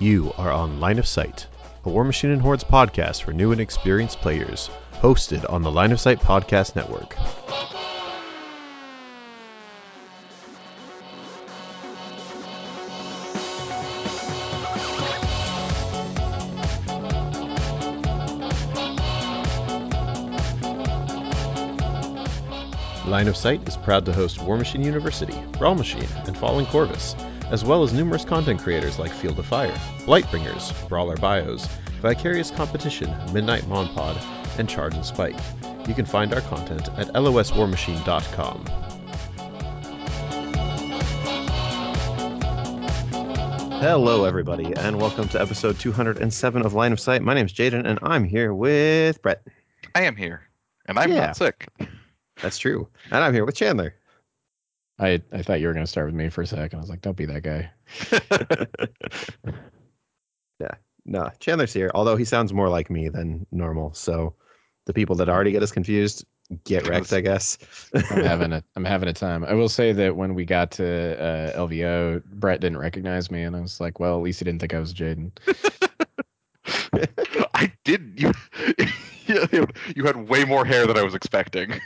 You are on Line of Sight, a War Machine and Hordes podcast for new and experienced players, hosted on the Line of Sight Podcast Network. Line of Sight is proud to host War Machine University, Brawl Machine, and Fallen Corvus, as well as numerous content creators like Field of Fire, Lightbringers, Brawler Bios, Vicarious Competition, Midnight Monpod, and Charge and Spike. You can find our content at loswarmachine.com. Hello, everybody, and welcome to episode 207 of Line of Sight. My name is Jaden, and I'm here with Brett. I am here, and I'm Yeah. not sick. That's true. And I'm here with Chandler. I, I thought you were going to start with me for a second. I was like, don't be that guy. yeah, no, Chandler's here, although he sounds more like me than normal. So the people that already get us confused get wrecked, I guess. I'm having a I'm having a time. I will say that when we got to uh, LVO, Brett didn't recognize me, and I was like, well, at least he didn't think I was Jaden. I did. You, you had way more hair than I was expecting.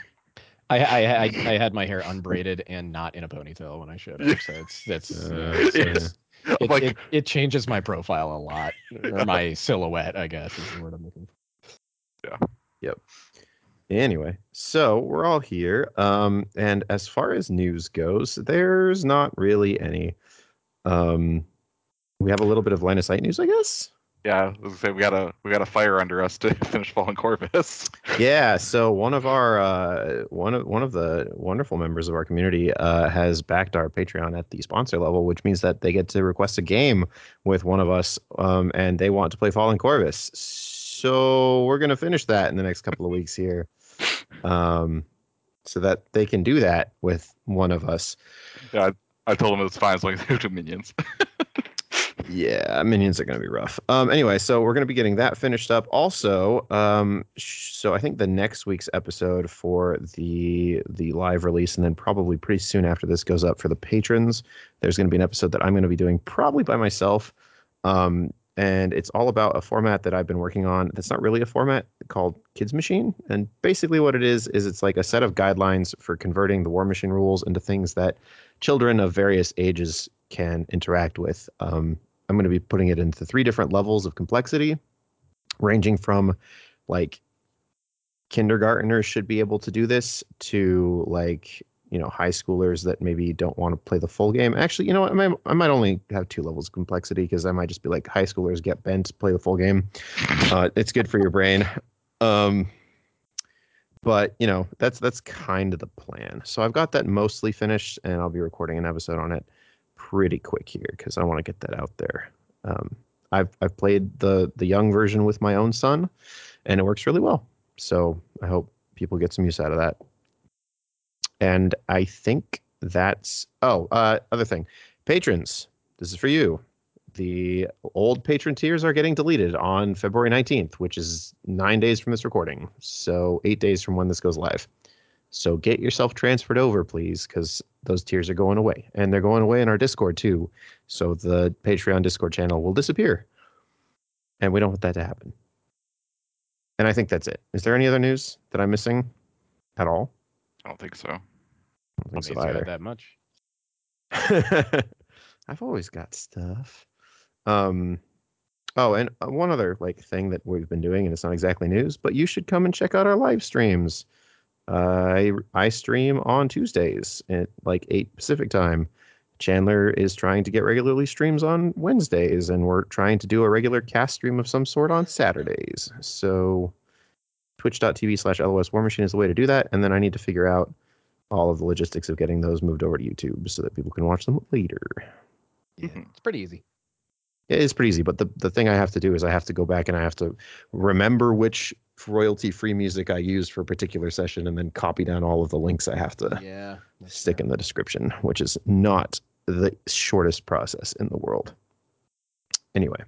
I, I I I had my hair unbraided and not in a ponytail when I showed up, so it's that's Uh, it's, so- it's- it, like, it, it changes my profile a lot, or my silhouette, I guess is the word I'm looking for. Yeah. Yep. Anyway, so we're all here. Um, and as far as news goes, there's not really any. Um, we have a little bit of line of sight news, I guess. Yeah, I was gonna say we got a we got a fire under us to finish Fallen Corvus. Yeah. So one of our uh, one of one of the wonderful members of our community uh, has backed our Patreon at the sponsor level, which means that they get to request a game with one of us, um, and they want to play Fallen Corvus. So we're gonna finish that in the next couple of weeks here, um, so that they can do that with one of us. Yeah, I, I told him it's fine as long as they do minions. Yeah, minions are going to be rough. Um, anyway, so we're going to be getting that finished up. Also, um, sh- so I think the next week's episode for the the live release, and then probably pretty soon after this goes up for the patrons, there's going to be an episode that I'm going to be doing probably by myself. Um, and it's all about a format that I've been working on. That's not really a format called Kids Machine. And basically, what it is is it's like a set of guidelines for converting the War Machine rules into things that children of various ages can interact with. Um, I'm going to be putting it into three different levels of complexity, ranging from like kindergartners should be able to do this to like you know high schoolers that maybe don't want to play the full game. Actually, you know what? I might, I might only have two levels of complexity because I might just be like high schoolers get bent, play the full game. Uh, it's good for your brain. Um, but you know that's that's kind of the plan. So I've got that mostly finished, and I'll be recording an episode on it pretty quick here because I want to get that out there. Um, I've I've played the the young version with my own son, and it works really well. So I hope people get some use out of that. And I think that's oh uh, other thing, patrons. This is for you. The old patron tiers are getting deleted on February 19th, which is nine days from this recording. So eight days from when this goes live. So get yourself transferred over, please, because those tiers are going away. And they're going away in our Discord too. So the Patreon Discord channel will disappear. And we don't want that to happen. And I think that's it. Is there any other news that I'm missing at all? I don't think so. I don't Don't think so need to either. that much. I've always got stuff. Um, oh, and uh, one other like thing that we've been doing, and it's not exactly news, but you should come and check out our live streams. I I stream on Tuesdays at like eight Pacific time. Chandler is trying to get regularly streams on Wednesdays, and we're trying to do a regular cast stream of some sort on Saturdays. So twitch.tv slash LOS War Machine is the way to do that. And then I need to figure out all of the logistics of getting those moved over to YouTube so that people can watch them later. Yeah, Mhm. it's pretty easy. It is pretty easy, but the, the thing I have to do is I have to go back and I have to remember which royalty free music I use for a particular session and then copy down all of the links I have to Yeah. stick in the description, which is not the shortest process in the world. Anyway,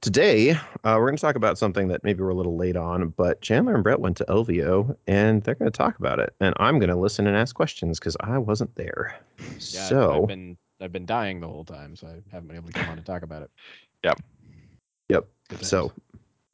today uh, we're going to talk about something that maybe we're a little late on, but Chandler and Brett went to LVO and they're going to talk about it. And I'm going to listen and ask questions because I wasn't there. Yeah, so, I've been I've been dying the whole time, so I haven't been able to come on and talk about it. Yep. Yep. So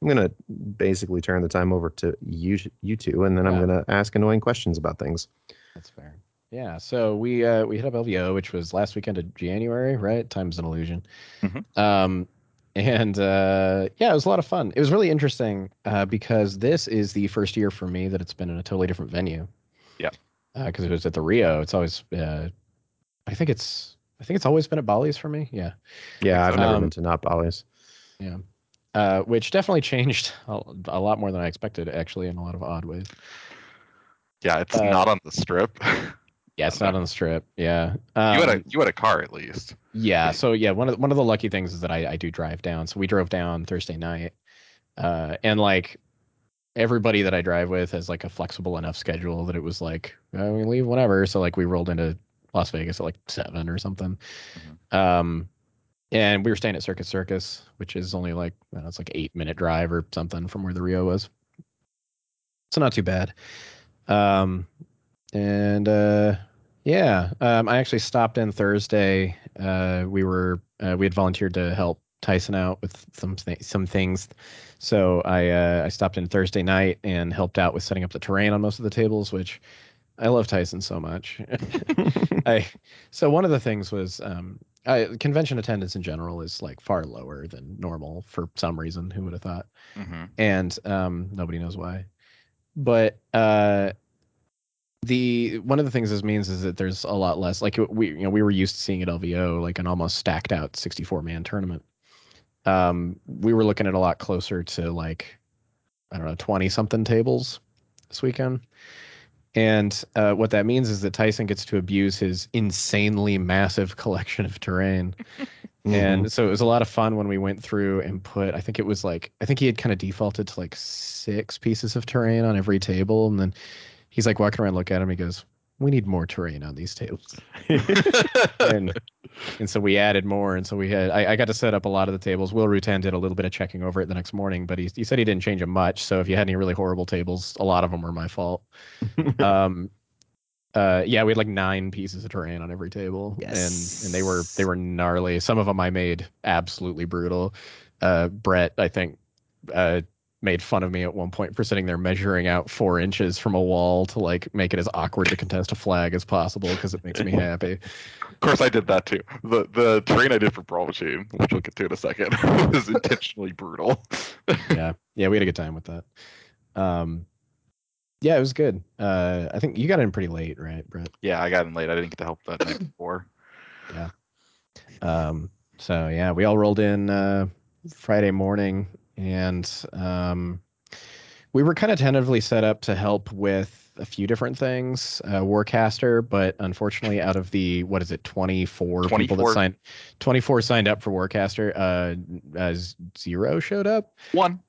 I'm gonna basically turn the time over to you you two, and then I'm gonna ask annoying questions about things. That's fair. Yeah, so we uh we hit up LVO, which was last weekend of January, right? Time's an illusion. Mhm. Um and uh yeah, it was a lot of fun. It was really interesting uh because this is the first year for me that it's been in a totally different venue. Yeah. because it was at the Rio. It's always uh I think it's I think it's always been at Bally's for me. Yeah. Yeah, I've so. never Um, been to not Bally's. Uh which definitely changed a, a lot more than I expected actually in a lot of odd ways. Yeah, it's Uh, not on the strip. Yeah, it's not on the strip. Yeah. you had Um, a you had a car at least. Yeah. So yeah, one of the, one of the lucky things is that I, I do drive down. So we drove down Thursday night, uh, and like everybody that I drive with has like a flexible enough schedule that it was like uh, we leave whenever. So like we rolled into Las Vegas at like seven or something, um, and we were staying at Circus Circus, which is only like I don't know, it's like eight minute drive or something from where the Rio was. So not too bad. Um, and uh, yeah, um, I actually stopped in Thursday. Uh, we were uh, we had volunteered to help Tyson out with some th- some things, so I uh, I stopped in Thursday night and helped out with setting up the terrain on most of the tables, which I love Tyson so much. I so one of the things was um, I, convention attendance in general is like far lower than normal for some reason. Who would have thought? hmm and um, nobody knows why. But uh, the one of the things this means is that there's a lot less. Like we, you know, we were used to seeing at LVO like an almost stacked out 64 man tournament. Um, we were looking at a lot closer to like I don't know 20 something tables this weekend. And uh, what that means is that Tyson gets to abuse his insanely massive collection of terrain. Mm-hmm. And so it was a lot of fun when we went through and put, I think it was like, I think he had kind of defaulted to like six pieces of terrain on every table. And then he's like walking around, look at him. He goes, We need more terrain on these tables. and and so we added more. And so we had, I, I got to set up a lot of the tables. Will Rutan did a little bit of checking over it the next morning, but he, he said he didn't change them much. So if you had any really horrible tables, a lot of them were my fault. um, uh, yeah, we had like nine pieces of terrain on every table, and and they were they were gnarly. Some of them I made absolutely brutal. Uh, Brett, I think, uh, made fun of me at one point for sitting there measuring out four inches from a wall to like make it as awkward to contest a flag as possible because it makes me happy. Of course, I did that too. The the train I did for Brawl Machine, which we'll get to in a second, was intentionally brutal. yeah, yeah, we had a good time with that. Um, yeah, it was good. Uh, I think you got in pretty late, right, Brett? yeah, I got in late. I didn't get to help that night before. Yeah. Um, so yeah, we all rolled in uh, Friday morning, and um, we were kind of tentatively set up to help with a few different things. Uh, Warcaster, but unfortunately, out of the what is it, twenty four people that signed, twenty four signed up for Warcaster. Uh, as zero showed up. One.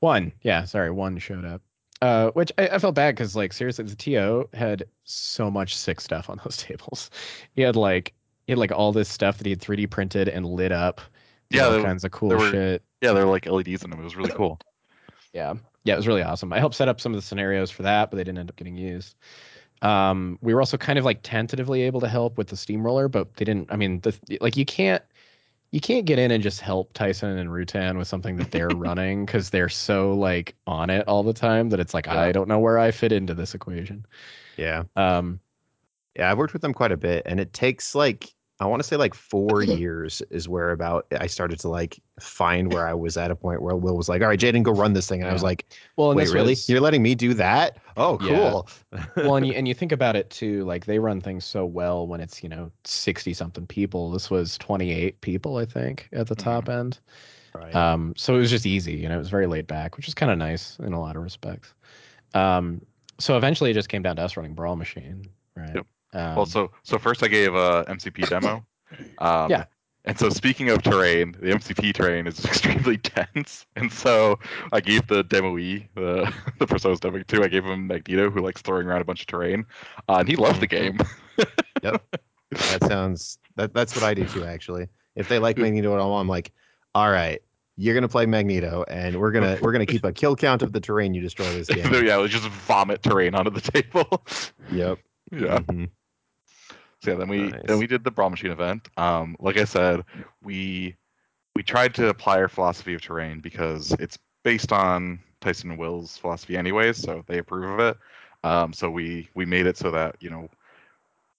One, yeah, sorry, one showed up. Uh, which I, I felt bad because, like, seriously, the TO had so much sick stuff on those tables. He had like he had like all this stuff that he had 3D printed and lit up. Yeah, all there- kinds of cool there were- shit. Yeah, they're like LEDs in them. It was really cool. Yeah, yeah, it was really awesome. I helped set up some of the scenarios for that, but they didn't end up getting used. Um, we were also kind of like tentatively able to help with the steamroller, but they didn't. I mean, the, like you can't you can't get in and just help Tyson and Rutan with something that they're running because they're so like on it all the time that it's like Yeah. I don't know where I fit into this equation. Yeah. Um, Yeah, I've worked with them quite a bit, and it takes like I want to say like four years is where about I started to like find where I was at a point where Will was like, "All right, Jaden, go run this thing," and I was like, well, "Wait, really? was- You're letting me do that? Oh, Yeah. cool." well, and you, and you think about it too, like they run things so well when it's you know sixty something people. This was twenty eight people, I think, at the top end. right. Um, so it was just easy, you know, it was very laid back, which is kind of nice in a lot of respects. Um, so eventually it just came down to us running Brawl Machine, right? Yep. Um, well, so so first I gave a MCP demo. Um, Yeah. And so speaking of terrain, the MCP terrain is extremely dense, and so I gave the demo E, the the person I was demoing to, I gave him Magneto, who likes throwing around a bunch of terrain, uh, and he loved the game. Yep. That sounds that that's what I do too. Actually, if they like Magneto at all, I'm like, "All right, you're gonna play Magneto, and we're gonna we're gonna keep a kill count of the terrain you destroy this game." yeah, just vomit terrain onto the table. yep. yeah. Mhm. So yeah, then we Nice. then we did the Brawl Machine event. Um, like I said, we we tried to apply our philosophy of terrain because it's based on Tyson and Will's philosophy anyways, so they approve of it. Um, so we we made it so that you know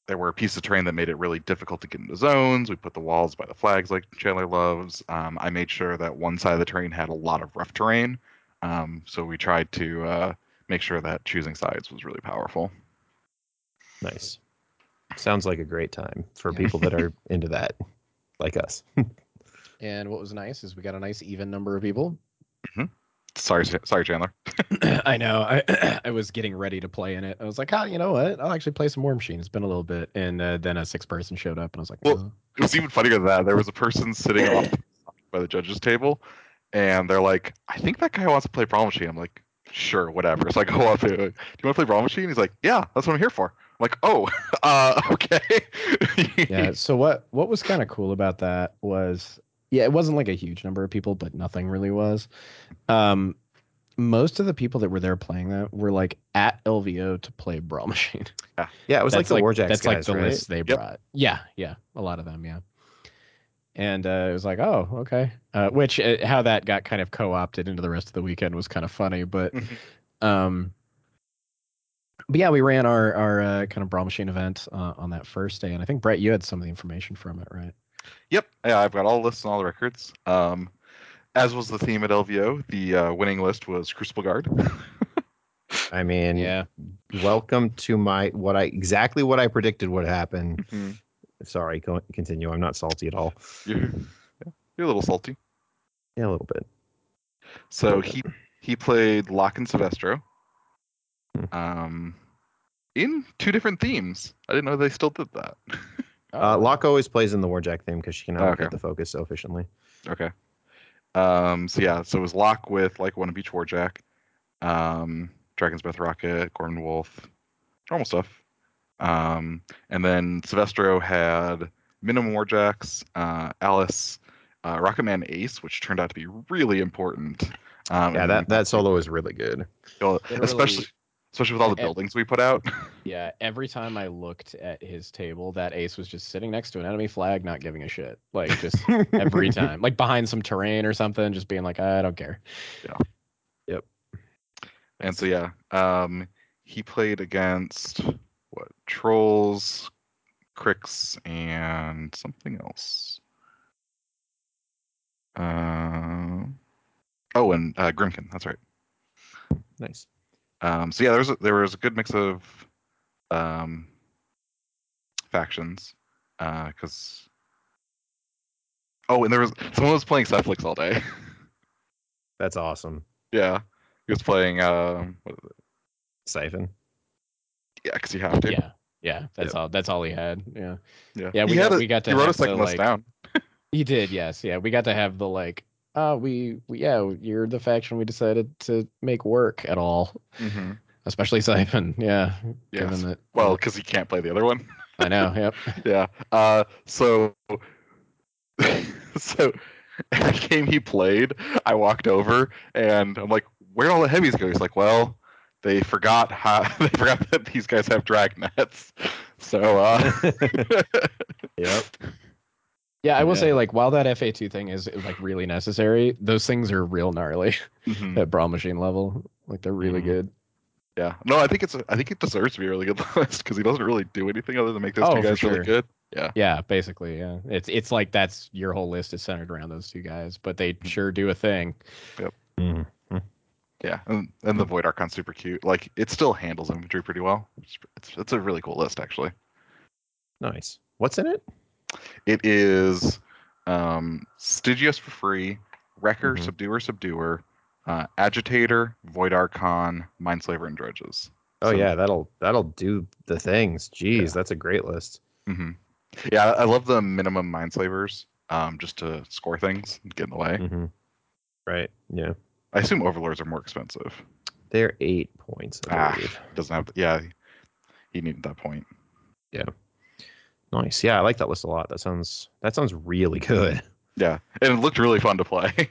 there were pieces of terrain that made it really difficult to get into zones. We put the walls by the flags like Chandler loves. Um, I made sure that one side of the terrain had a lot of rough terrain. Um, so we tried to uh, make sure that choosing sides was really powerful. Nice. Sounds like a great time for Yeah. people that are into that, like us. And what was nice is we got a nice even number of people. Mm-hmm. Sorry, sorry, Chandler. I know. I I was getting ready to play in it. I was like, oh, you know what? I'll actually play some War Machine. It's been a little bit, and uh, then a six person showed up, and I was like, Well, oh. It was even funnier than that. There was a person sitting off by the judges table, and they're like, "I think that guy wants to play Brawl Machine." I'm like, "Sure, whatever." So I go up to, "Do you want to play Brawl Machine?" He's like, "Yeah, that's what I'm here for." Like, "Oh, uh, okay." yeah. So what what was kind of cool about that was, yeah, it wasn't like a huge number of people, but nothing really was. Um, most of the people that were there playing that were like at LVO to play Brawl Machine. Yeah, yeah, it was like That's the Warjacks That's guys, like the right? list they brought. Yeah, yeah, a lot of them, yeah. And uh, it was like, oh, okay. Uh, which uh, how that got kind of co-opted into the rest of the weekend was kind of funny, but Mhm. um, but yeah, we ran our our uh, kind of brawl machine event uh, on that first day, and I think Brett, you had some of the information from it, right? Yep. Yeah, I've got all the lists and all the records. Um, as was the theme at LVO, the uh, winning list was Crucible Guard. I mean, yeah, welcome to my what I exactly what I predicted would happen. Mhm. Sorry, co- continue. I'm not salty at all. You're, you're a little salty. Yeah, a little bit. So Okay. he he played Locke and Syvestro. Um, in two different themes. I didn't know they still did that. Uh, Locke always plays in the Warjack theme because she can allocate Okay. the focus so efficiently. Okay. Um, so yeah, so it was Locke with like one of each Warjack, um, Dragon's Breath Rocket, Gordon Wolf, normal stuff. Um, and then Silvestro had minimum Warjacks, uh, Alice, uh, Rocketman Ace, which turned out to be really important. Um, Yeah, and that that solo is really good. well, Literally- especially especially with all the buildings we put out. yeah. Every time I looked at his table, that ace was just sitting next to an enemy flag, not giving a shit. Like just every time, like behind some terrain or something, just being like, I don't care. Yeah. Yep. And so yeah, um, he played against what trolls, cricks, and something else. Um, oh, and uh, Grimkin. That's right. Nice. Um, so yeah, there was a, there was a good mix of um, factions because. oh, and there was someone was playing Cephalix all day. That's awesome. yeah, he was playing. Um, what is it? Siphon. Yeah, because you have to. Yeah, yeah. That's all. That's all he had. Yeah. yeah. Yeah, we he had got- a- we got to He wrote a have the, second list like- down. He did, yes. Yeah, we got to have the like, uh, we, we yeah, you're the faction we decided to make work at all, hmm especially Siphon. Yeah, Yes. given that. Well, because he can't play the other one. I know. Yep. yeah. Uh, so, so every game he played, I walked over and I'm like, "Where'd all the heavies go?" He's like, "Well, they forgot how they forgot that these guys have drag nets." So, uh, Yep. Yeah, I will Yeah. say like while that FA two thing is like really necessary, those things are real gnarly mhm, at brawl machine level. Like they're really Mhm. good. yeah. No, I think it's I think it deserves to be a really good list because he doesn't really do anything other than make those Oh, two guys really good. Yeah. Yeah, basically, yeah. It's it's like that's your whole list is centered around those two guys, but they sure do a thing. Mhm. Yeah, and, and the Void Archon's super cute. Like it still handles infantry pretty well. It's, it's, it's a really cool list actually. Nice. What's in it? It is um, Stygius for free, Wrecker, Mhm. Subduer, Subduer, uh, Agitator, Void Archon, Mindslaver, and Drudges. Oh So- yeah, that'll that'll do the things. Jeez, Yeah. that's a great list. hmm Yeah, I love the minimum Mindslavers um, just to score things and get in the way. hmm Right. Yeah. I assume Overlords are more expensive. They're eight points, I Ah. Doesn't have, yeah, he needed that point. Nice. Yeah, I like that list a lot. That sounds that sounds really good. Yeah, and it looked really fun to play.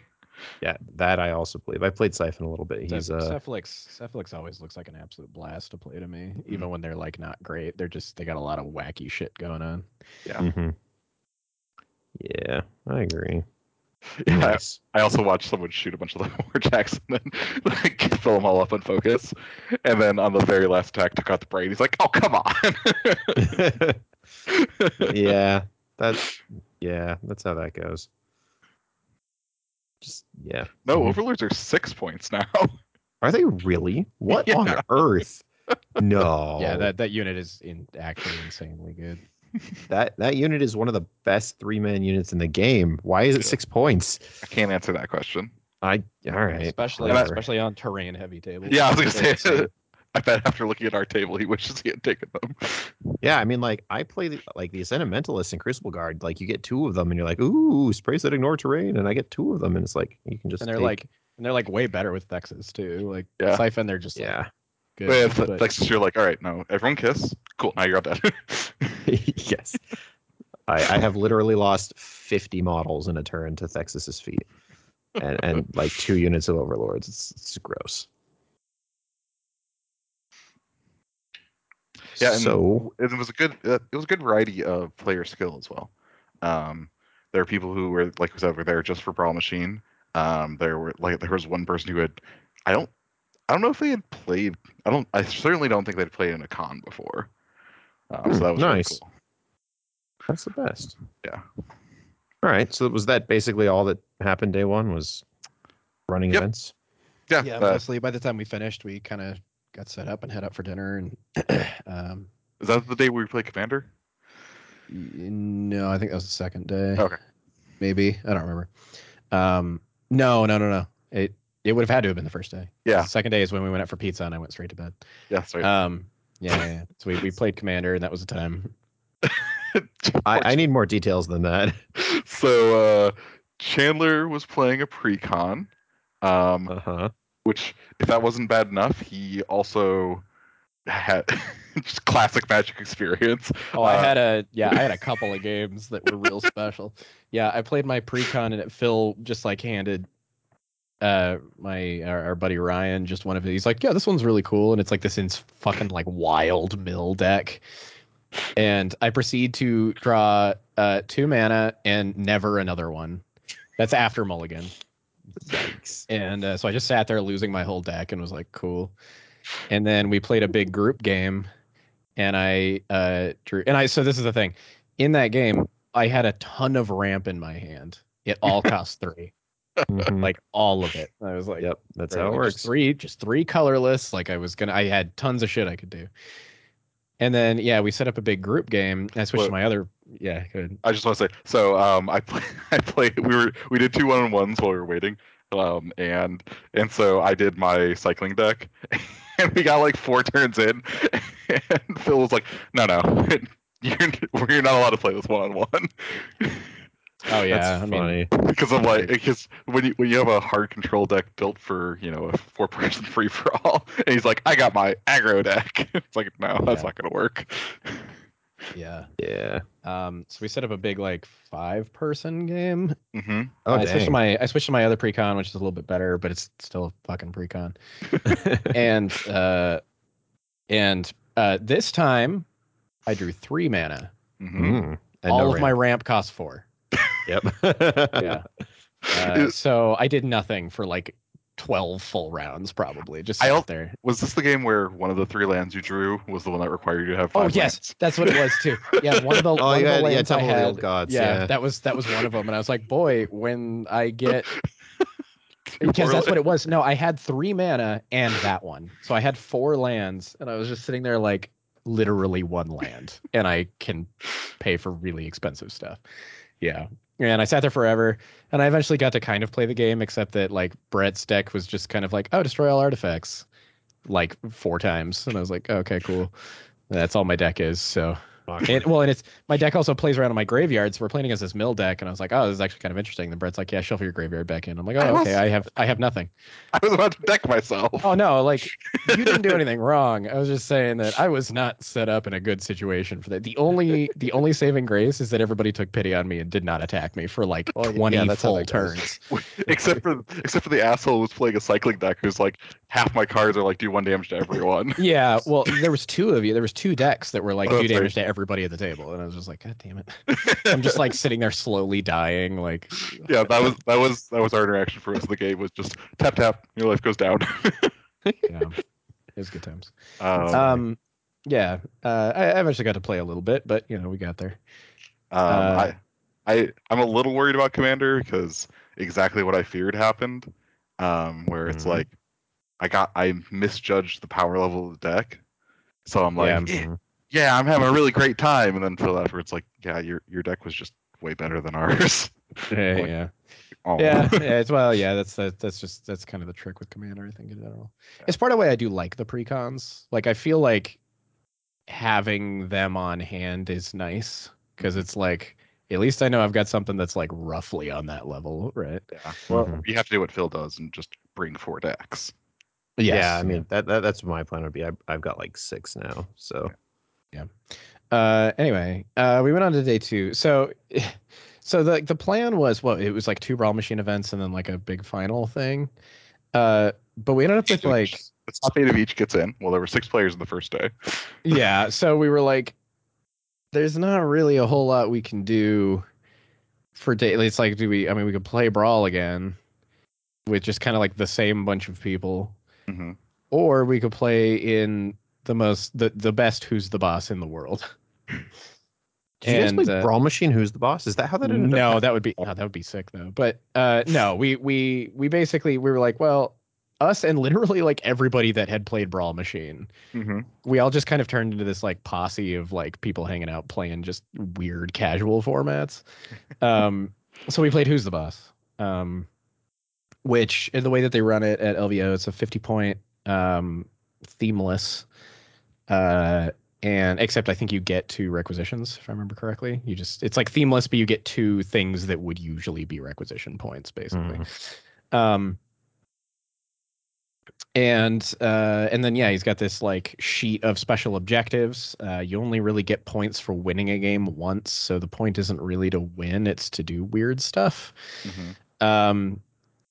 Yeah, that I also believe. I played Siphon a little bit. He's uh Cephalix. Cephalix always looks like an absolute blast to play to me, even when they're like not great. They're just they got a lot of wacky shit going on. Yeah. mhm. Yeah, I agree. Yeah, I- Nice. I also watched someone shoot a bunch of the warjacks and then like fill them all up in focus, and then on the very last attack took out the brain. He's like, "Oh come on!" yeah, that's yeah, that's how that goes. Just yeah. no, Mhm. overlords are six points now. Are they really? What on earth? No. Yeah, that that unit is in actually insanely good. That that unit is one of the best three man units in the game. Why is it six points? I can't answer that question. I all right. especially And I- especially on terrain heavy tables. Yeah, I was gonna say. I bet after looking at our table, he wishes he had taken them. Yeah, I mean, like I play the, like the Ascendant Mentalist in Crucible Guard. Like you get two of them, and you're like, ooh, sprays that ignore terrain, and I get two of them, and it's like you can just and they're take- like and they're like way better with Vexes too. Like Yeah. Siphon, they're just like, yeah, good. But it's but- like you're like, all right, no, everyone kiss. Cool, now you're all dead. yes. I, I have literally lost 50 models in a turn to Thexus's feat, and and like two units of Overlords. It's it's gross. Yeah, and so it was a good uh, it was a good variety of player skill as well. Um, there are people who were like we said were there just for Brawl Machine. Um, there were like there was one person who had I don't I don't know if they had played I don't I certainly don't think they'd played in a con before. Um, so that was really nice. cool. that's the best. Yeah. All right. So was that basically all that happened day one? Was running Yep. events? Yeah, yeah, uh, mostly by the time we finished, we kind of got set up and head up for dinner. And um, is that the day we played Commander? no, I think that was the second day. Okay. maybe I don't remember. Um, no, no, no, no. It it would have had to have been the first day. Yeah. The second day is when we went out for pizza and I went straight to bed. Yeah, sorry. Um, yeah, yeah, yeah. so we, we played Commander and that was the time. I, I need more details than that. so uh, Chandler was playing a pre-con. Um, Uh huh. which if that wasn't bad enough, he also had just classic magic experience. Oh, I Uh, had a yeah, I had a couple of games that were real special. Yeah, I played my pre-con and it Phil just like handed uh my our, our, buddy Ryan just one of he's like yeah this one's really cool and it's like this in fucking like wild mill deck. And I proceed to draw uh two mana and never another one. That's after mulligan. Yikes. and uh, so I just sat there losing my whole deck and was like cool. And then we played a big group game and I uh drew and I so this is the thing. In that game I had a ton of ramp in my hand. It all cost 3 mm-hmm. like all of it. I was like, yep, that's how it works. Just three, just three colorless. Like I was gonna, I had tons of shit I could do. And then yeah, we set up a big group game. I switched well, to my other yeah. Good. I just want to say so. Um, I play, I played. We were we did two one on ones while we were waiting. Um, and and so I did my cycling deck, and we got like four turns in, and Phil was like, no no. You're, you're not allowed to play this one on one. Oh yeah, That's I mean, because I'm like, because when you when you have a hard control deck built for you know a four person free for all, and he's like, I got my aggro deck. It's like, no, that's Yeah. not gonna work. yeah. yeah. Um, so we set up a big like five person game. hmm Oh, I switched to my I switched to my other precon, which is a little bit better, but it's still a fucking precon. and uh, and uh, this time I drew three mana. hmm Mm, and All no of my ramp. ramp cost four. Yep. Yeah. Uh, so I did nothing for like 12 full rounds, probably. Just I sat there. Was this the game where one of the three lands you drew was the one that required you to have Oh yes, lands? that's what it was too. Yeah, one of the, Oh, one you of the lands I of the had. Old Gods, yeah, yeah. that was that was one of them, and I was like, boy, when I get because that's what it was. No, I had three mana and that one, so I had four lands, and I was just sitting there like literally one land, and I can pay for really expensive stuff. Yeah. And I sat there forever, and I eventually got to kind of play the game, except that like Brett's deck was just kind of like, oh, destroy all artifacts, like four times, and I was like, okay, cool. That's all my deck is. So And, well, and it's my deck also plays around in my graveyard, so we're playing against this mill deck, and I was like, oh, this is actually kind of interesting. Then Brett's like, yeah, shuffle your graveyard back in. I'm like, oh, I oh, was- okay, I have I have nothing. I was about to deck myself. Oh no, like you didn't do anything wrong. I was just saying that I was not set up in a good situation for that. The only the only saving grace is that everybody took pity on me and did not attack me for like oh, Well, yeah, 20 that's how full turns. except for except for the asshole who's playing a cycling deck who's like half my cards are like do one damage to everyone. Yeah, well, there was two of you. There was two decks that were like Oh, do that's right. damage to everybody at the table, and I was just like, God damn it! I'm just like sitting there slowly dying. Like, yeah, that was that was that was our interaction for of the game was just tap tap, your life goes down. yeah, it was good times. um, Um, yeah, uh, I, I eventually got to play a little bit, but you know, we got there. Um, Uh, I, I, I'm a little worried about Commander because exactly what I feared happened. Um, where it's Mhm. like, I got, I misjudged the power level of the deck, so I'm like, Yeah. yeah, Mhm. Yeah, I'm having a really great time, and then for that, it's like, yeah, your your deck was just way better than ours. Yeah, Like, yeah. Oh. yeah, yeah. It's well, yeah. That's that, that's just that's kind of the trick with Commander, I think in general. It's part of why I do like the precons. Like I feel like having them on hand is nice because it's like at least I know I've got something that's like roughly on that level, right? yeah. Well, Mhm. you have to do what Phil does and just bring four decks. yeah, I mean that, that that's what my plan would be. I, I've got like six now, so Uh, anyway, uh, we went on to day two. So, so the the plan was what it was like two brawl machine events and then like a big final thing. Uh, but we ended up with like the top eight of each gets in. Well, there were six players in the first day. yeah. So we were like, there's not really a whole lot we can do for day. It's like, do we? I mean, we could play brawl again with just kind of like the same bunch of people, hmm or we could play in the most the the best who's the boss in the world. did you guys play uh, Brawl Machine? Who's the boss? Is that how that ended no, up? that would be oh, that would be sick though. But uh, no, we we we basically we were like, well, us and literally like everybody that had played Brawl Machine, hmm we all just kind of turned into this like posse of like people hanging out playing just weird casual formats. Um, so we played Who's the Boss, um, which in the way that they run it at LVO, it's a fifty point um, themeless. Uh, and except I think you get two requisitions, if I remember correctly. You just it's like themeless, but you get two things that would usually be requisition points, basically. Um, and uh, and then yeah, he's got this like sheet of special objectives. Uh, you only really get points for winning a game once, so the point isn't really to win; it's to do weird stuff. hmm Um,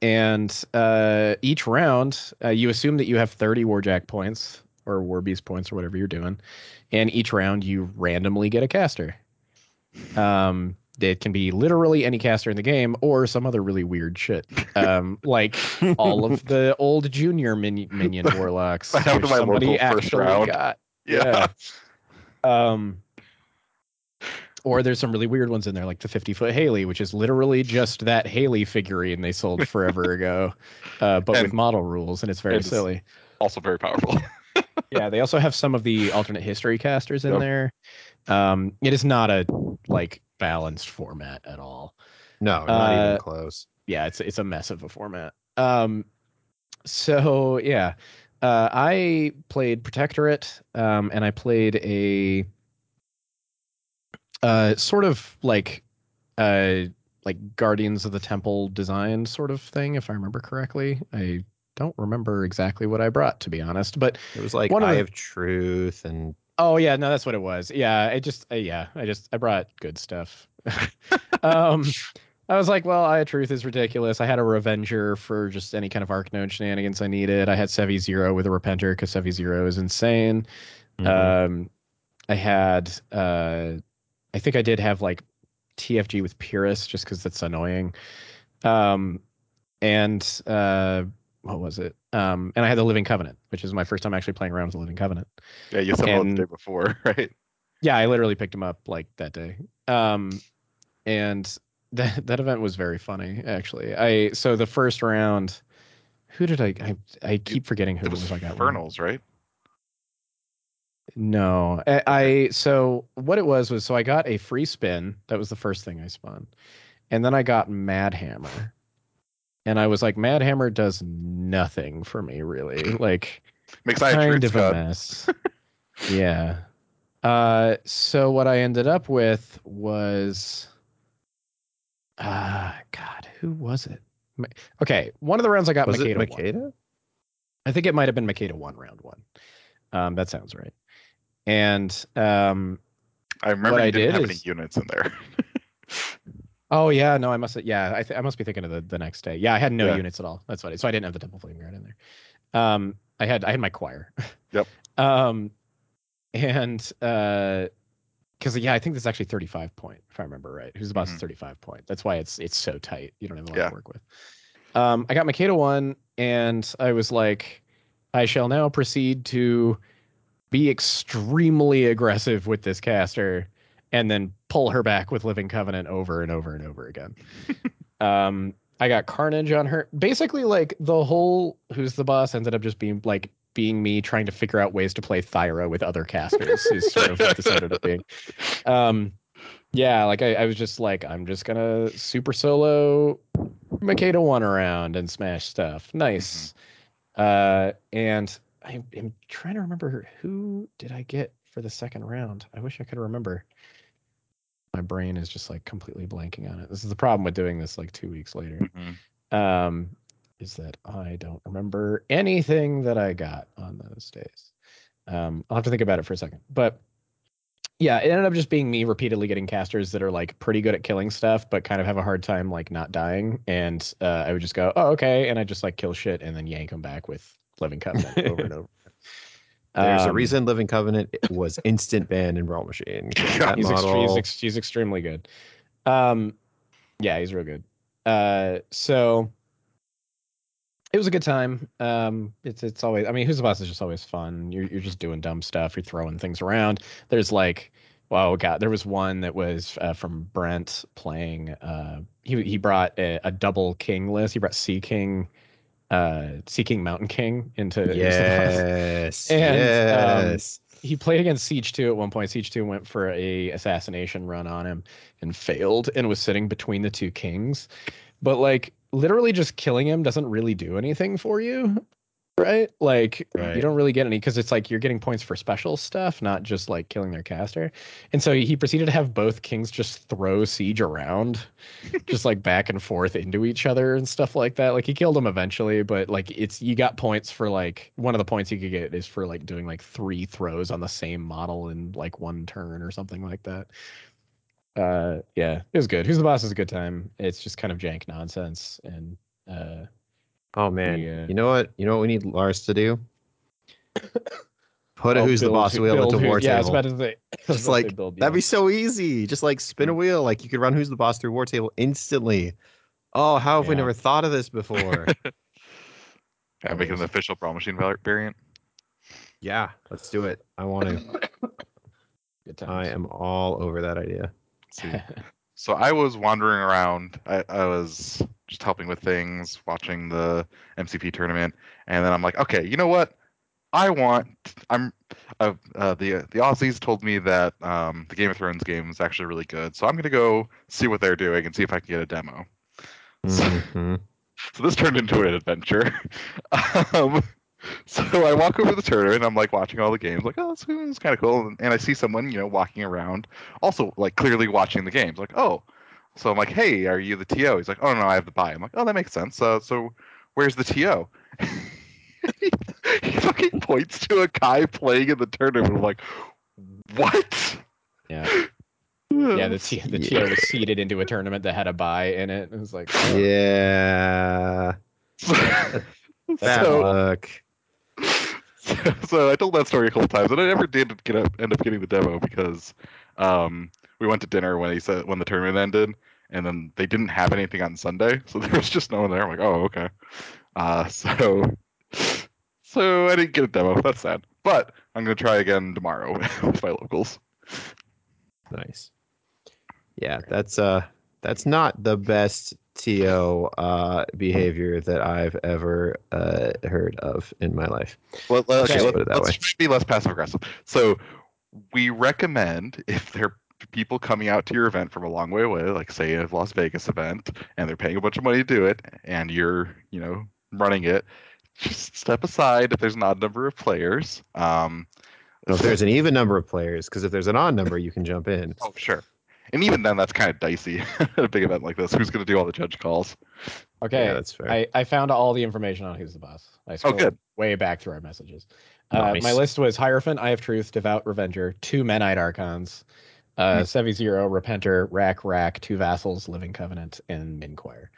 and uh, each round, uh, you assume that you have 30 Warjack points or Warbeast points or whatever you're doing. And each round, you randomly get a caster. Um, it can be literally any caster in the game or some other really weird shit. Um, like all of the old junior min- minion warlocks. That happened my somebody actually round. got. Yeah. Um, or there's some really weird ones in there, like the 50 foot Haley, which is literally just that Haley figurine they sold forever ago, uh, but with model rules, and it's very and it's- silly. Also very powerful. Yeah, they also have some of the alternate history casters in Yep. there. Um, it is not a like balanced format at all. No, not Uh, even close. yeah, it's it's a mess of a format. Um, so yeah, uh, I played Protectorate, um, and I played a uh, sort of like uh, like Guardians of the Temple design sort of thing, if I remember correctly. I don't remember exactly what I brought, to be honest, but It was like one of Eye the- of Truth and Oh yeah, no, that's what it was. Yeah, I just uh, yeah, I just I brought good stuff. um I was like, well, Eye of Truth is ridiculous. I had a Revenger for just any kind of Arc Node shenanigans I needed. I had Sevi Zero with a Repenter because Sevi Zero is insane. Mhm. Um I had uh I think I did have like TFG with Pyrrhus just because that's annoying. Um and uh what was it? Um and I had the Living Covenant, which is my first time actually playing around with the Living Covenant. yeah, you saw And- the day before, right? Yeah, I literally picked him up like that day. Um, and that that event was very funny actually. I so the first round, who did I I, I keep forgetting who It it was was I got. Infernals, right? No, I, I so what it was was so I got a free spin. That was the first thing I spun, and then I got Mad Hammer, and I was like, Mad Hammer does nothing for me really. Like Makes of kind of a good. mess. yeah. Uh, so what I ended up with was, uh, God, who was it? Okay, one of the rounds I got Was it Makeda. won. Makeda? I think it might have been Makeda one round one. Um, that sounds right. And um, I remember What I didn't did have any units in there. oh yeah, no, I must. Yeah, I, th- I must be thinking of the, the next day. Yeah, I had no Yeah. units at all. That's funny. So I didn't have the Temple Flame Guard in there. Um, I had I had my choir. Yep. Um, and uh, because yeah, I think this is actually 35 point if I remember right. Who's is Mhm. 35 point. That's why it's it's so tight. You don't have a lot Yeah. to work with. Um, I got Makeda one, and I was like, I shall now proceed to be extremely aggressive with this caster, and then pull her back with Living Covenant over and over and over again. um, I got Carnage on her. Basically, like the whole who's the boss ended up just being like being me trying to figure out ways to play Thyra with other casters is sort of what this ended up being. Um, yeah, like I, I was just like, I'm just gonna super solo Makeda one around and smash stuff. Nice. Uh, and I am trying to remember who did I get for the second round. I wish I could remember. My brain is just like completely blanking on it. This is the problem with doing this like two weeks later. Mhm. Um, is that I don't remember anything that I got on those days. Um, I'll have to think about it for a second. But yeah, it ended up just being me repeatedly getting casters that are like pretty good at killing stuff, but kind of have a hard time like not dying. And uh, I would just go, oh, okay. And I just like kill shit and then yank them back with Living Covenant over and over. There's a Um, reason Living Covenant was instant ban in Brawl Machine. He's, ex- he's, model, ex- he's extremely good. Um, yeah, he's real good. Uh, so it was a good time. Um, it's it's always. I mean, who's the boss is just always fun. You're you're just doing dumb stuff. You're throwing things around. There's like, oh God, there was one that was uh, from Brent playing. Uh, he he brought a, a double king list. He brought Sea King, uh, Sea King Mountain King into into yes, And, um, yes. he played against Siege 2 at one point. Siege 2 went for a assassination run on him and failed and was sitting between the two kings. But like literally just killing him doesn't really do anything for you. Right? Like Right. you don't really get any because it's like you're getting points for special stuff, not just like killing their caster. And so he proceeded to have both kings just throw siege around, just like back and forth into each other and stuff like that. Like he killed him eventually, but like it's you got points for like one of the points you could get is for like doing like three throws on the same model in like one turn or something like that. Uh yeah, it was good. Who's the boss is a good time. It's just kind of jank nonsense and uh Oh man, Yeah. Uh, you know what? You know what we need Lars to do? Put a oh, who's the boss wheel build into who- war Yeah, I was table. about to say Just about to say like build, that'd be so easy. Just like spin a wheel, like you could run who's the boss through war table instantly. Oh, how have we never thought of this before? Yeah, make it an official Brawl Machine variant. yeah, let's do it. I want to. Good I am all over that idea. So I was wandering around. I, I was just helping with things, watching the MCP tournament, and then I'm like, okay, you know what? I want. I'm. Uh, uh, the the Aussies told me that um, the Game of Thrones game is actually really good, so I'm gonna go see what they're doing and see if I can get a demo. Mhm. So this turned into an adventure. um, so I walk over to the tournament. I'm like watching all the games, like, oh, it's, is kind of cool. And, and I see someone, you know, walking around, also like clearly watching the games. Like, oh, so I'm like, hey, are you the TO? He's like, oh no, I have the buy. I'm like, oh, that makes sense. Uh, so where's the TO? he, he fucking points to a guy playing in the tournament. I'm like, what? yeah. Yeah, the T- the Yeah. TO was seeded into a tournament that had a buy in it. It was like, oh, Yeah. Bad so, luck. so, I told that story a couple times, and I never did get up, end up getting the demo because um, we went to dinner when he said when the tournament ended, and then they didn't have anything on Sunday, so there was just no one there. I'm like, oh, okay. Uh, so, so I didn't get a demo. That's sad, but I'm gonna try again tomorrow with my locals. Nice. Yeah, that's uh that's not the best TO uh behavior that I've ever uh heard of in my life. Well, let, Okay. okay, Put it let, that us be less passive aggressive. So we recommend if there are people coming out to your event from a long way away, like say a Las Vegas event, and they're paying a bunch of money to do it, and you're, you know, running it, just step aside if there's an odd number of players. Um, if there's an even number of players, because if there's an odd number, you can jump in. Oh, sure. And even then, that's kind of dicey at a big event like this. Who's going to do all the judge calls? Okay, Yeah, that's fair. I, I found all the information on who's the boss. I scrolled good. way back through our messages. Uh, My list was Hierophant, Eye of Truth, Devout Revenger, two Menite Archons, uh, Hmm. Sevi Zero, Repenter, Rack Rack, two Vassals, Living Covenant, and Minquire.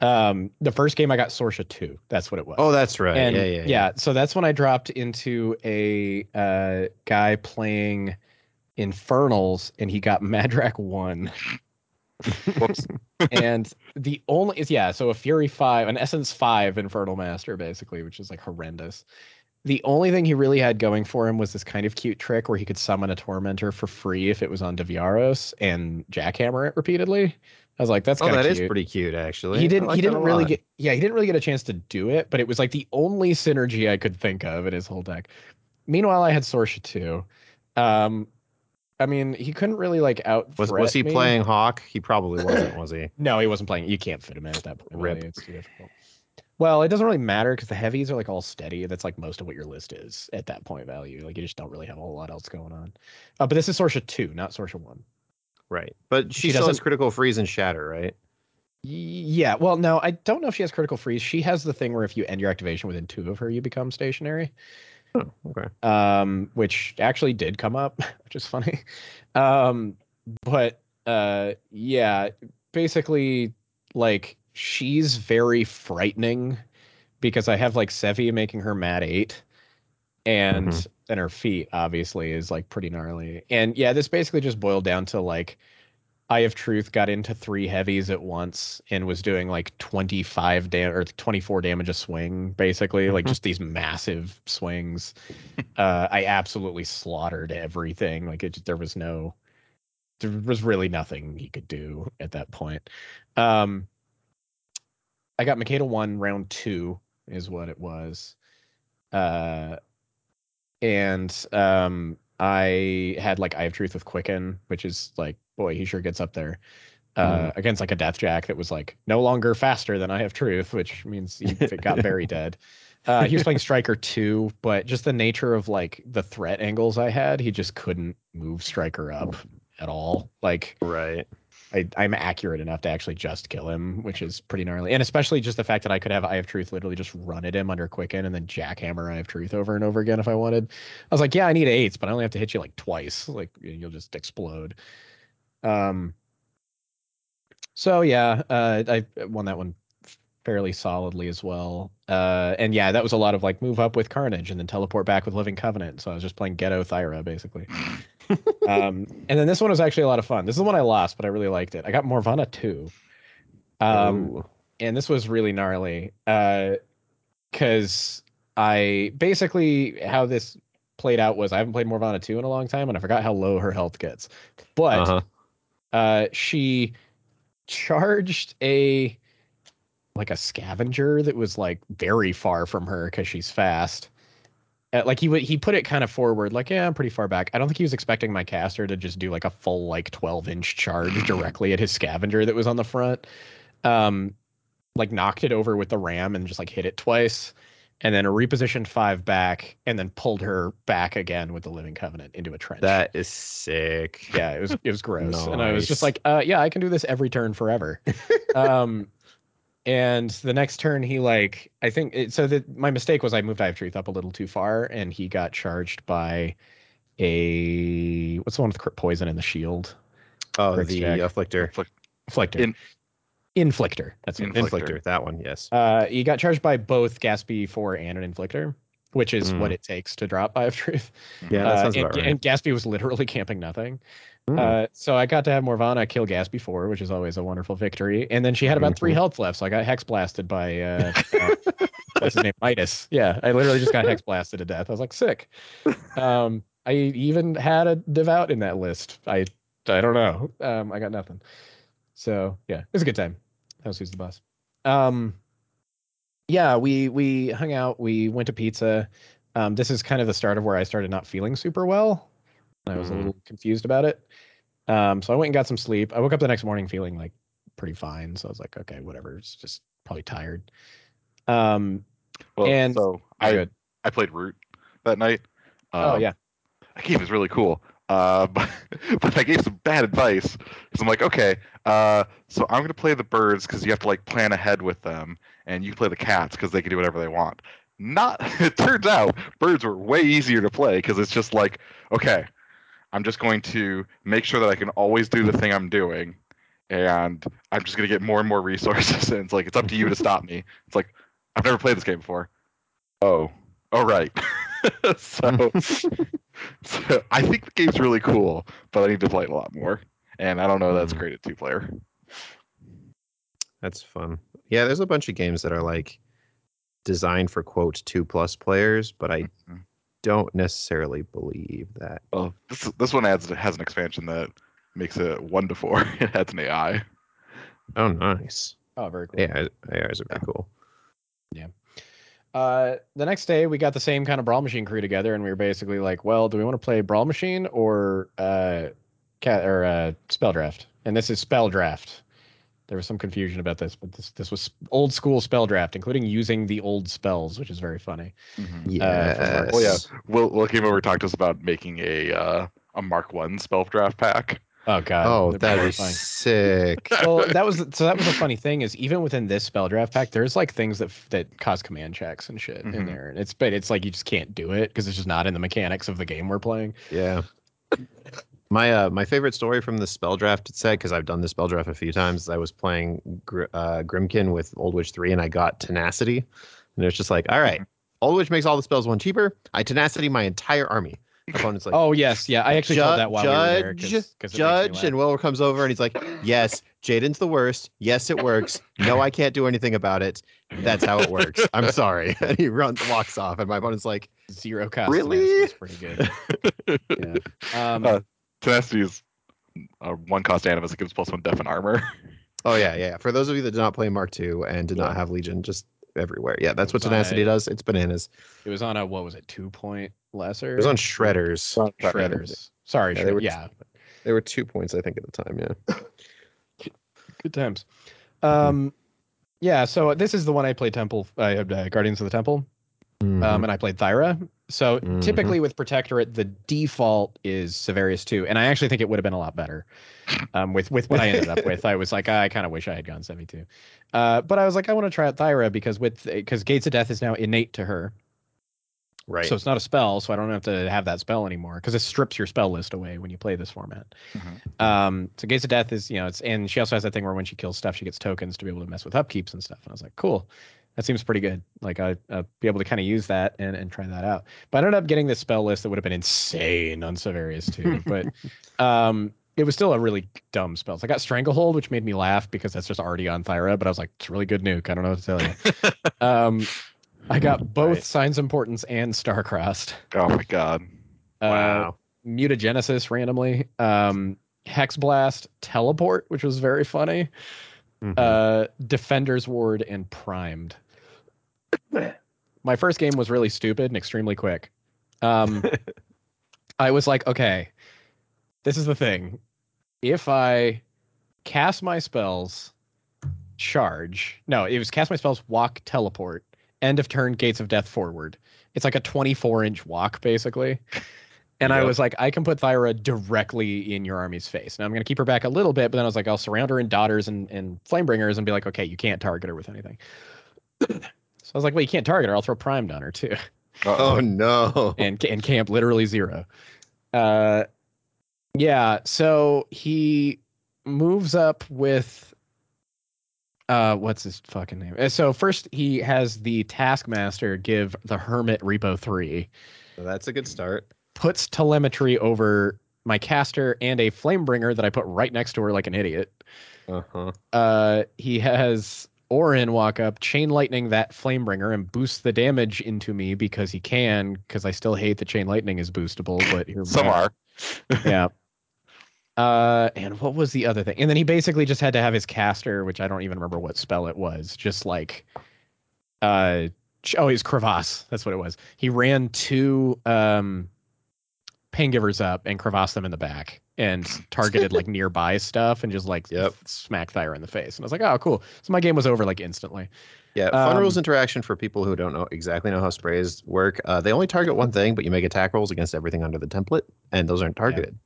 Um, the first game I got Sorsha 2. That's what it was. Oh, that's right. and yeah, yeah, yeah. so that's when I dropped into a uh, guy playing Infernals, and he got Madrak 1 Whoops. and the only is yeah, so a Fury five, an Essence five Infernal Master, basically, which is like horrendous. The only thing he really had going for him was this kind of cute trick where he could summon a tormentor for free if it was on Deviaros and jackhammer it repeatedly. I was like, that's oh, kind of that cute. is pretty cute, actually. he didn't like he didn't really lot. get yeah, he didn't really get a chance to do it, but it was like the only synergy I could think of in his whole deck. Meanwhile, I had Sorsha too. Um I mean, he couldn't really like out Was was he playing Hawk? He probably wasn't, was he? no, he wasn't playing. You can't fit him in at that point. Rip. Really. It's too difficult. Well, it doesn't really matter because the heavies are like all steady. That's like most of what your list is at that point value. Like you just don't really have a whole lot else going on. Uh, but this is Sorscha two, not Sorscha one. Right. But she, She still has critical freeze and shatter, right? Yeah. Well, no, I don't know if she has critical freeze. She has the thing where if you end your activation within two of her, you become stationary. Oh, okay. um, which actually did come up, which is funny. Um, but uh, yeah, basically, like she's very frightening because I have like Sevi making her mad eight, and Mhm. then her feat obviously is like pretty gnarly. And yeah, this basically just boiled down to like Eye of Truth got into three heavies at once and was doing like 25 dam or 24 damage a swing, basically, like Mhm. just these massive swings. uh, I absolutely slaughtered everything. Like it, there was no, there was really nothing he could do at that point. Um, I got Makeda one round two is what it was. Uh, and um, I had like Eye of Truth with Quicken, which is like, boy, he sure gets up there. Uh, Against like a Death Jack that was like no longer faster than Eye of Truth, which means he it got very dead. Uh, he was playing Striker two, but just the nature of like the threat angles I had, he just couldn't move Striker up at all. Like Right. I, I'm accurate enough to actually just kill him, which is pretty gnarly. And especially just the fact that I could have Eye of Truth literally just run at him under Quicken and then jackhammer Eye of Truth over and over again if I wanted. I was like, yeah, I need eights, but I only have to hit you like twice. Like you'll just explode. Um. So yeah, uh, I won that one fairly solidly as well. Uh, and yeah, that was a lot of like move up with Carnage and then teleport back with Living Covenant. So I was just playing Ghetto Thyra basically. um, and then this one was actually a lot of fun. This is the one I lost, but I really liked it. I got Morvana two. Um, Ooh. and this was really gnarly. Uh, because I basically how this played out was I haven't played Morvana 2 in a long time and I forgot how low her health gets. But Uh-huh. Uh she charged a like a scavenger that was like very far from her because she's fast. Uh, like he would he put it kind of forward, like yeah, I'm pretty far back. I don't think he was expecting my caster to just do like a full like 12 inch charge directly at his scavenger that was on the front. Um, like knocked it over with the ram and just like hit it twice, and then a repositioned five back, and then pulled her back again with the living covenant into a trench. That is sick. yeah, it was it was gross, and I was just like, uh, yeah, I can do this every turn forever. um, and the next turn he like I think it, so. that my mistake was I moved Eye of Truth up a little too far, and he got charged by a what's the one with crit poison in the shield? Oh, Rick's the Jack. afflictor. Inflictor. In- Inflictor. That's it. Inflictor. Inflictor. That one. Yes. Uh, he got charged by both Gaspy 4 and an Inflictor, which is what Mm. it takes to drop Eye of Truth. Yeah, that Uh, sounds and, about right. and Gaspy was literally camping nothing. Hmm. Uh, so I got to have Morvana kill Gaspy 4, which is always a wonderful victory. And then she had about three Mhm. health left, so I got hex blasted by uh, uh what's his name? Midas. Yeah, I literally just got hex blasted to death. I was like, sick. Um, I even had a devout in that list. I I don't know. Um, I got nothing. So yeah, it was a good time. That was who's the boss. Um, yeah, we we hung out. We went to pizza. Um, this is kind of the start of where I started not feeling super well. I was a Mhm. little confused about it. Um, so I went and got some sleep. I woke up the next morning feeling like pretty fine. So I was like, okay, whatever. It's just probably tired. Um, Well, And- so I. I played Root that night. oh Um, yeah, that game is really cool. Uh, but, but I gave some bad advice because I'm like, okay, uh, so I'm gonna play the birds because you have to like plan ahead with them, and you play the cats because they can do whatever they want. Not, it turns out birds were way easier to play because it's just like, okay, I'm just going to make sure that I can always do the thing I'm doing, and I'm just gonna get more and more resources. And it's like it's up to you to stop me. It's like I've never played this game before. Oh, oh right. so, so I think the game's really cool, but I need to play it a lot more. And I don't know that's Mhm. great at two player. That's fun. Yeah, there's a bunch of games that are like designed for quote two plus players, but I Mhm. don't necessarily believe that. Well, this this one adds has an expansion that makes it one to four. It adds an AI. Oh, nice. Oh, very cool. Yeah, AIs are very cool. Uh, the next day we got the same kind of brawl machine crew together, and we were basically like, "Well, do we want to play brawl machine or uh, cat or uh, spell draft?" And this is spell draft. There was some confusion about this, but this this was old school spell draft, including using the old spells, which is very funny. Yes. Well, yeah. Will Will came over and talked to us about making a uh, a Mark One spell draft pack. Oh god. Oh, they're that'd sick. well, that was so that was a funny thing is even within this spell draft pack, there's like things that that cause command checks and shit in Mhm. there, and it's but it's like you just can't do it because it's just not in the mechanics of the game we're playing. Yeah. My uh my favorite story from the spell draft set because I've done the spell draft a few times. I was playing Gr- uh, Grymkin with Old Witch three and I got tenacity, and it's just like, all right, Old Witch makes all the spells one cheaper. I tenacity my entire army. My opponent's like, oh yes, yeah, I actually Ju- felt that while we were there. judge, 'cause- 'cause it makes me judge, and Wilbur comes over and he's like, "Yes, Jaden's the worst. Yes, it works. No, I can't do anything about it. That's how it works. I'm sorry." And he runs, walks off, and my opponent's like, zero cost. Really? Is pretty good. yeah. Um, Uh, Tenacity is a one cost animus. It gives plus one def and armor. "Oh yeah, yeah." For those of you that did not play Mark II and did Yeah. not have Legion, just everywhere. Yeah, that's what tenacity a- does. It's bananas. it was on a what was it, two point lesser? It was on shredders. shredders. Sorry, Yeah, they were- yeah, They were two points, I think, at the time. Yeah. good times. Um, yeah. So this is the one I played Temple, uh, uh, Guardians of the Temple. Mhm. um, and I played Thyra. So Mhm. typically with Protectorate, the default is Severius 2, and I actually think it would have been a lot better. Um, with with what I ended up with, I was like, I kind of wish I had gone 72. Uh, but I was like, I want to try out Thyra because with because Gates of Death is now innate to her, right. so it's not a spell, so I don't have to have that spell anymore because it strips your spell list away when you play this format. Mhm. Um, so Gates of Death is, you know, it's and she also has that thing where when she kills stuff, she gets tokens to be able to mess with upkeeps and stuff. And I was like, cool, that seems pretty good. Like I, I'd be able to kind of use that and, and try that out. But I ended up getting this spell list that would have been insane on Severius too. but um, it was still a really dumb spell. So I got Stranglehold, which made me laugh because that's just already on Thyra. But I was like, it's really good nuke. I don't know what to tell you. um, I got both Right. Signs and Portents and Starcrossed. Oh my god. Uh, wow. mutagenesis randomly um hex blast teleport which was very funny Mhm. uh defender's ward and primed my first game was really stupid and extremely quick um i was like okay this is the thing if i cast my spells charge no it was cast my spells walk teleport end of turn gates of death forward it's like a 24 inch walk basically and I was like, I can put Thyra directly in your army's face. Now I'm going to keep her back a little bit, but then I was like, I'll surround her in daughters and, and flamebringers and be like, okay, you can't target her with anything. so I was like, well, you can't target her. I'll throw primed on her too. oh Uh-oh. no. and and camp literally zero. Uh, yeah. So he moves up with uh, what's his fucking name? Uh, So first he has the Taskmaster give the Hermit Repo three, So that's a good start. puts telemetry over my caster and a Flamebringer that I put right next to her like an idiot. Uh huh. Uh, he has Orin walk up, chain lightning that Flamebringer, and boost the damage into me because he can. Because I still hate that chain lightning is boostable, but here Some are. are. yeah. Uh, and what was the other thing? And then he basically just had to have his caster, which I don't even remember what spell it was. Just like, uh, oh, he's crevasse. That's what it was. He ran two um, pain givers up and crevasse them in the back, and targeted like nearby stuff and just like Yep. smack Thyra in the face. And I was like, oh, cool. So my game was over like instantly. Yeah, fun Um, rules interaction for people who don't know exactly know how sprays work. Uh, they only target one thing, but you make attack rolls against everything under the template, and those aren't targeted.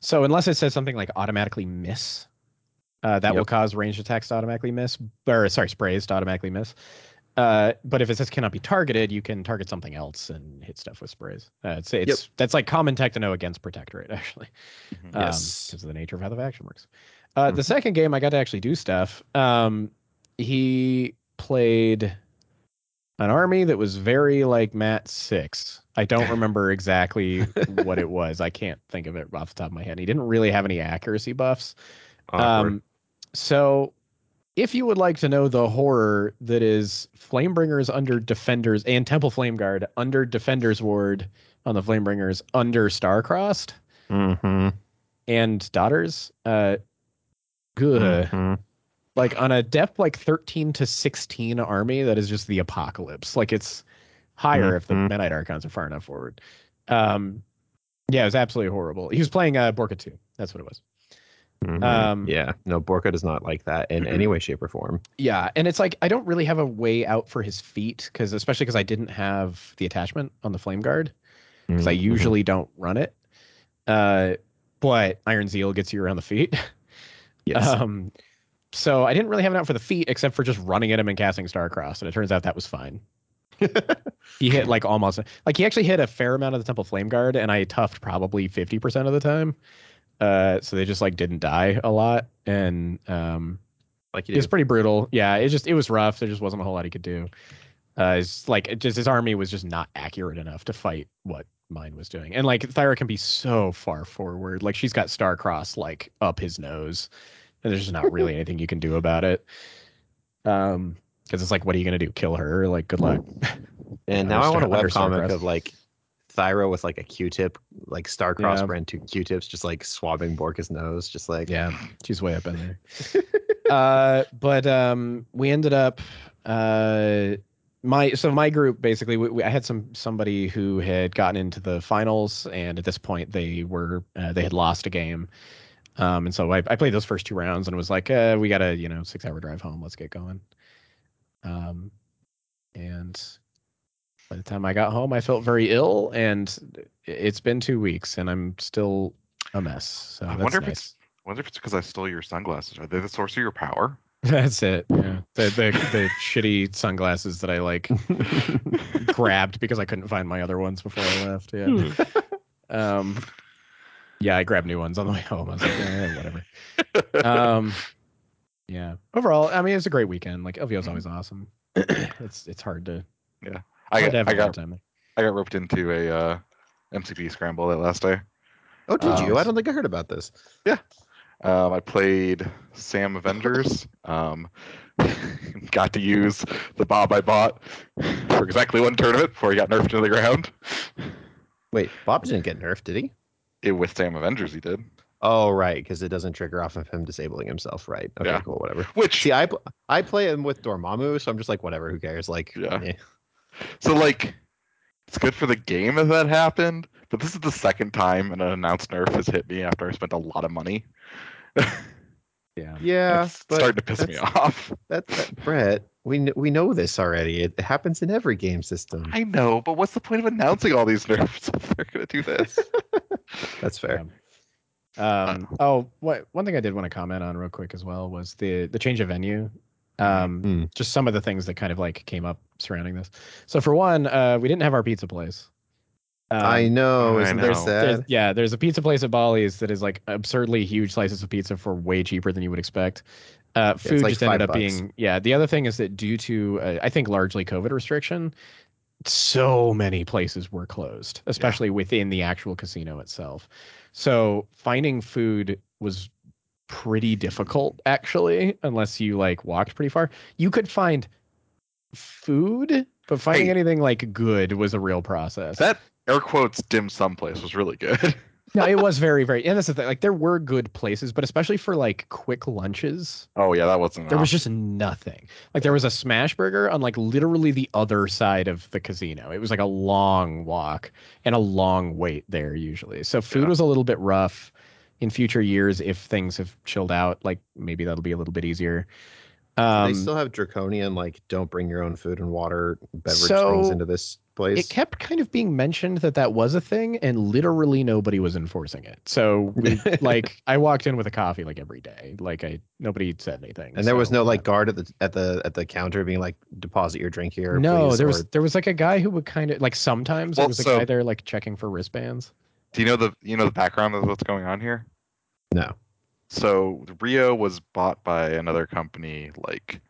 So unless it says something like automatically miss, uh, that will cause ranged attacks to automatically miss, or sorry, sprays to automatically miss. Uh, but if it says cannot be targeted, you can target something else and hit stuff with sprays. Uh, it's it's that's like common tech to know against protectorate actually. Mhm. um, Yes. because of the nature of how the faction works. Uh, The second game, I got to actually do stuff. Um, he played an army that was very like Matt Six. I don't remember exactly what it was. I can't think of it off the top of my head. He didn't really have any accuracy buffs. Awkward. Um, so, if you would like to know the horror that is Flamebringers under Defenders and Temple Flame Guard under Defenders Ward on the Flamebringers under Starcrossed Mhm, and Daughters, uh, good. mhm. Like on a depth like 13 to 16 army, that is just the apocalypse. Like it's higher if the Mhm. Midnight Archons are far enough forward. Um, yeah, it was absolutely horrible. He was playing uh, Borka 2. That's what it was. Mhm. Um, yeah, no, Borka does not like that in any way, shape, or form. Yeah, and it's like I don't really have a way out for his feat because especially because I didn't have the attachment on the Flame Guard because I Mhm. usually don't run it. Uh, but Iron Zeal gets you around the feat. yes. Um, so I didn't really have it out for the feat except for just running at him and casting Starcross, and it turns out that was fine. he hit like almost like he actually hit a fair amount of the Temple Flame Guard, and I toughed probably fifty percent of the time. Uh, so they just like didn't die a lot, and um, like it was pretty brutal. Yeah, it just it was rough. There just wasn't a whole lot he could do. Uh, it's like it just his army was just not accurate enough to fight what mine was doing. And like Thyra can be so far forward. Like she's got Starcross like up his nose, and there's just not really anything you can do about it. Um, because it's like, what are you gonna do? Kill her? Like, good luck. And now I want a under web comic Starcross. of like Thyra with like a Q-tip, like Starcross Yeah. brand two Q-tips, just like swabbing Borka's nose, just like Yeah, she's way up in there. uh, but um, we ended up uh, my so my group basically we, we, I had some somebody who had gotten into the finals, and at this point they were uh, they had lost a game. Um, and so I, I played those first two rounds and was like, uh, we got a you know six hour drive home. Let's get going. Um, and by the time I got home, I felt very ill, and it's been two weeks, and I'm still a mess. So I wonder if nice. it's I wonder if it's because I stole your sunglasses. Are they the source of your power? That's it. Yeah. The the the shitty sunglasses that I like grabbed because I couldn't find my other ones before I left. Yeah. um yeah, I grabbed new ones on the way home. I was like, yeah, whatever. Um yeah. Overall, I mean it's a great weekend. Like LVO is always awesome. it's it's hard to Yeah, I got to have I a got time. I got roped into a uh, MCP scramble that last day. Oh, did Um, you? I don't think I heard about this. Yeah. Um, I played Sam Avengers. Um, got to use the Bob I bought for exactly one tournament before he got nerfed into the ground. Wait, Bob didn't get nerfed, did he? It, with Sam Avengers, he did. Oh, right, because it doesn't trigger off of him disabling himself, right? Okay, Yeah. cool, whatever. Which See, I I play him with Dormammu, so I'm just like, whatever, who cares? Like, Yeah. eh. so like it's good for the game if that happened, but this is the second time an announced nerf has hit me after I spent a lot of money. Yeah. yeah, it's but starting to piss me off. That, that Brett, we we know this already. It happens in every game system. I know, but what's the point of announcing all these nerfs if they're gonna do this? That's fair. Um oh what one thing I did want to comment on real quick as well was the the change of venue. Um Mm. just some of the things that kind of like came up surrounding this. So for one, uh we didn't have our pizza place. Um, I know, isn't know. that There's, yeah, there's a pizza place at Bally's that is like absurdly huge slices of pizza for way cheaper than you would expect. Uh, food like just ended up bucks. being yeah. The other thing is that due to uh, I think largely COVID restriction, so many places were closed, especially within the actual casino itself. So finding food was pretty difficult actually, unless you like walked pretty far. You could find food, but finding Hey. anything like good was a real process. that air quotes dim sum place was really good. no, it was very, very, and that's the thing. Like, there were good places, but especially for like quick lunches, Oh yeah, that wasn't. there was just nothing. Like, there was a smash burger on like literally the other side of the casino. It was like a long walk and a long wait there usually. So food Yeah. was a little bit rough. In future years, if things have chilled out, like maybe that'll be a little bit easier. Um, they still have draconian like don't bring your own food and water beverage So, things into this place. it kept kind of being mentioned that that was a thing and literally nobody was enforcing it so we, like i walked in with a coffee like every day like i nobody said anything and there was so, no yeah. like guard at the at the at the counter being like deposit your drink here. no please," there or- was there was like a guy who would kind of like sometimes Well, there was a so- guy there like checking for wristbands Do you know the you know the background of what's going on here? no. So Rio was bought by another company like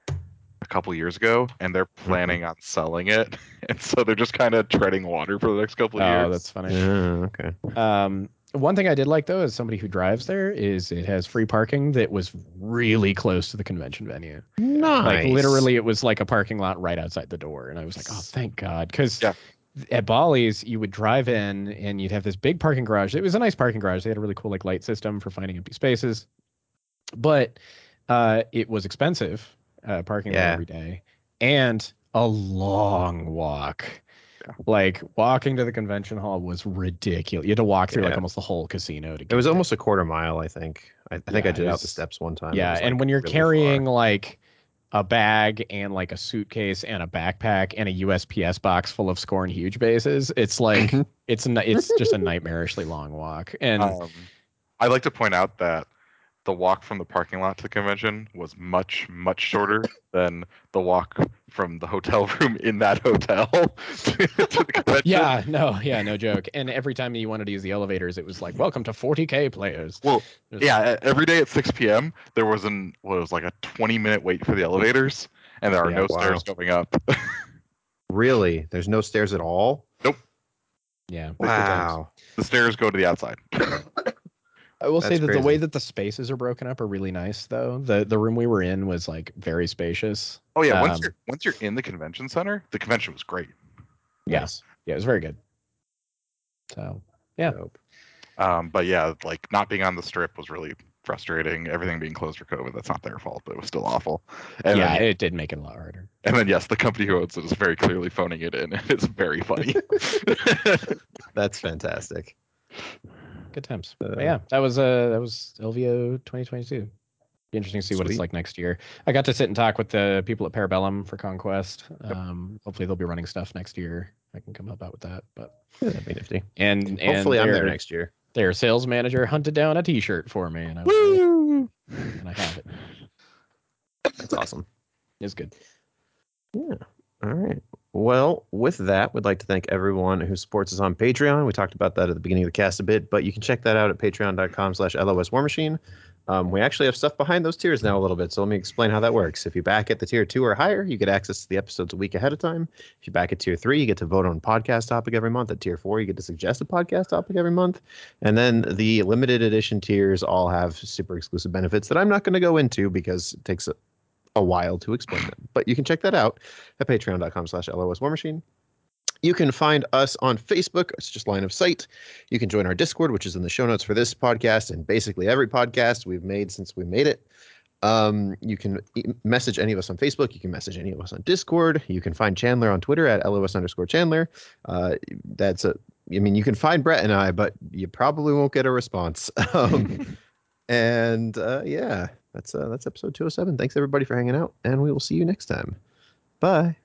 a couple years ago, and they're Mm-hmm. planning on selling it, and so they're just kind of treading water for the next couple of years. oh that's funny Yeah, okay. um one thing i did like though as somebody who drives there is it has free parking that was really close to the convention venue Nice. Like literally, it was like a parking lot right outside the door, and I was like, "Oh, thank God!" Because Yeah. at Bally's, you would drive in and you'd have this big parking garage. It was a nice parking garage. They had a really cool like light system for finding empty spaces, but uh, it was expensive uh, parking there Yeah. every day, and a long walk. Yeah. Like walking to the convention hall was ridiculous. You had to walk through like almost the whole casino to get It was there. almost a quarter mile, I think. I, I think I did it out the steps one time. Yeah, was, and when you're really carrying far. like a bag and like a suitcase and a backpack and a USPS box full of Skorne and huge bases, it's like Mhm. it's it's just a nightmarishly long walk. And Um, I'd like to point out that the walk from the parking lot to the convention was much much shorter than the walk from the hotel room in that hotel to, to the convention. yeah, no, yeah, no joke. And every time you wanted to use the elevators, it was like, "Welcome to 40k players." Well, Just- yeah. Every day at 6 p.m. there was an what was like a 20 minute wait for the elevators, and there are Yeah, no wow. stairs going up. Really? There's no stairs at all? Nope. Yeah. it was good times. Wow. the stairs go to the outside. I will say That's that the way that the spaces are broken up are really nice, though. the The room we were in was like very spacious. Oh yeah, once Um, you're once you're in the convention center, the convention was great. Yeah. Yeah, it was very good. So Yeah. Um, but yeah, like not being on the strip was really frustrating. Everything being closed for COVID, that's not their fault, but it was still awful. And yeah, then, it did make it a lot harder. and then yes, the company who owns it is very clearly phoning it in. and It's very funny. That's fantastic. Good times. Uh, yeah, that was uh that was LVO 2022. Be interesting to see what it's like next year. I got to sit and talk with the people at Parabellum for Conquest. Um, hopefully they'll be running stuff next year. I can come help out with that. But Yeah, that'd be nifty. and and Hopefully, I'm there next year. Their sales manager hunted down a T-shirt for me, and I was like, and I have it. That's awesome. It's good. Yeah. All right. Well, with that, we'd like to thank everyone who supports us on Patreon. We talked about that at the beginning of the cast a bit, but you can check that out at patreon.com slash LOS War Machine. Um, we actually have stuff behind those tiers now a little bit, so let me explain how that works. If you back at the tier two or higher, you get access to the episodes a week ahead of time. If you back at tier three, you get to vote on podcast topic every month. At tier four, you get to suggest a podcast topic every month. And then the limited edition tiers all have super exclusive benefits that I'm not going to go into because it takes a, a while to explain them. But you can check that out at patreon.com slash LOS War Machine. You can find us on Facebook. It's just line of sight. You can join our Discord, which is in the show notes for this podcast and basically every podcast we've made since we made it. Um, you can e- message any of us on Facebook. You can message any of us on Discord. You can find Chandler on Twitter at LOS underscore Chandler. Uh, that's a, I mean, you can find Brett and I, but you probably won't get a response. Um, and uh, yeah, that's uh, that's episode 207. Thanks everybody for hanging out, and we will see you next time. Bye.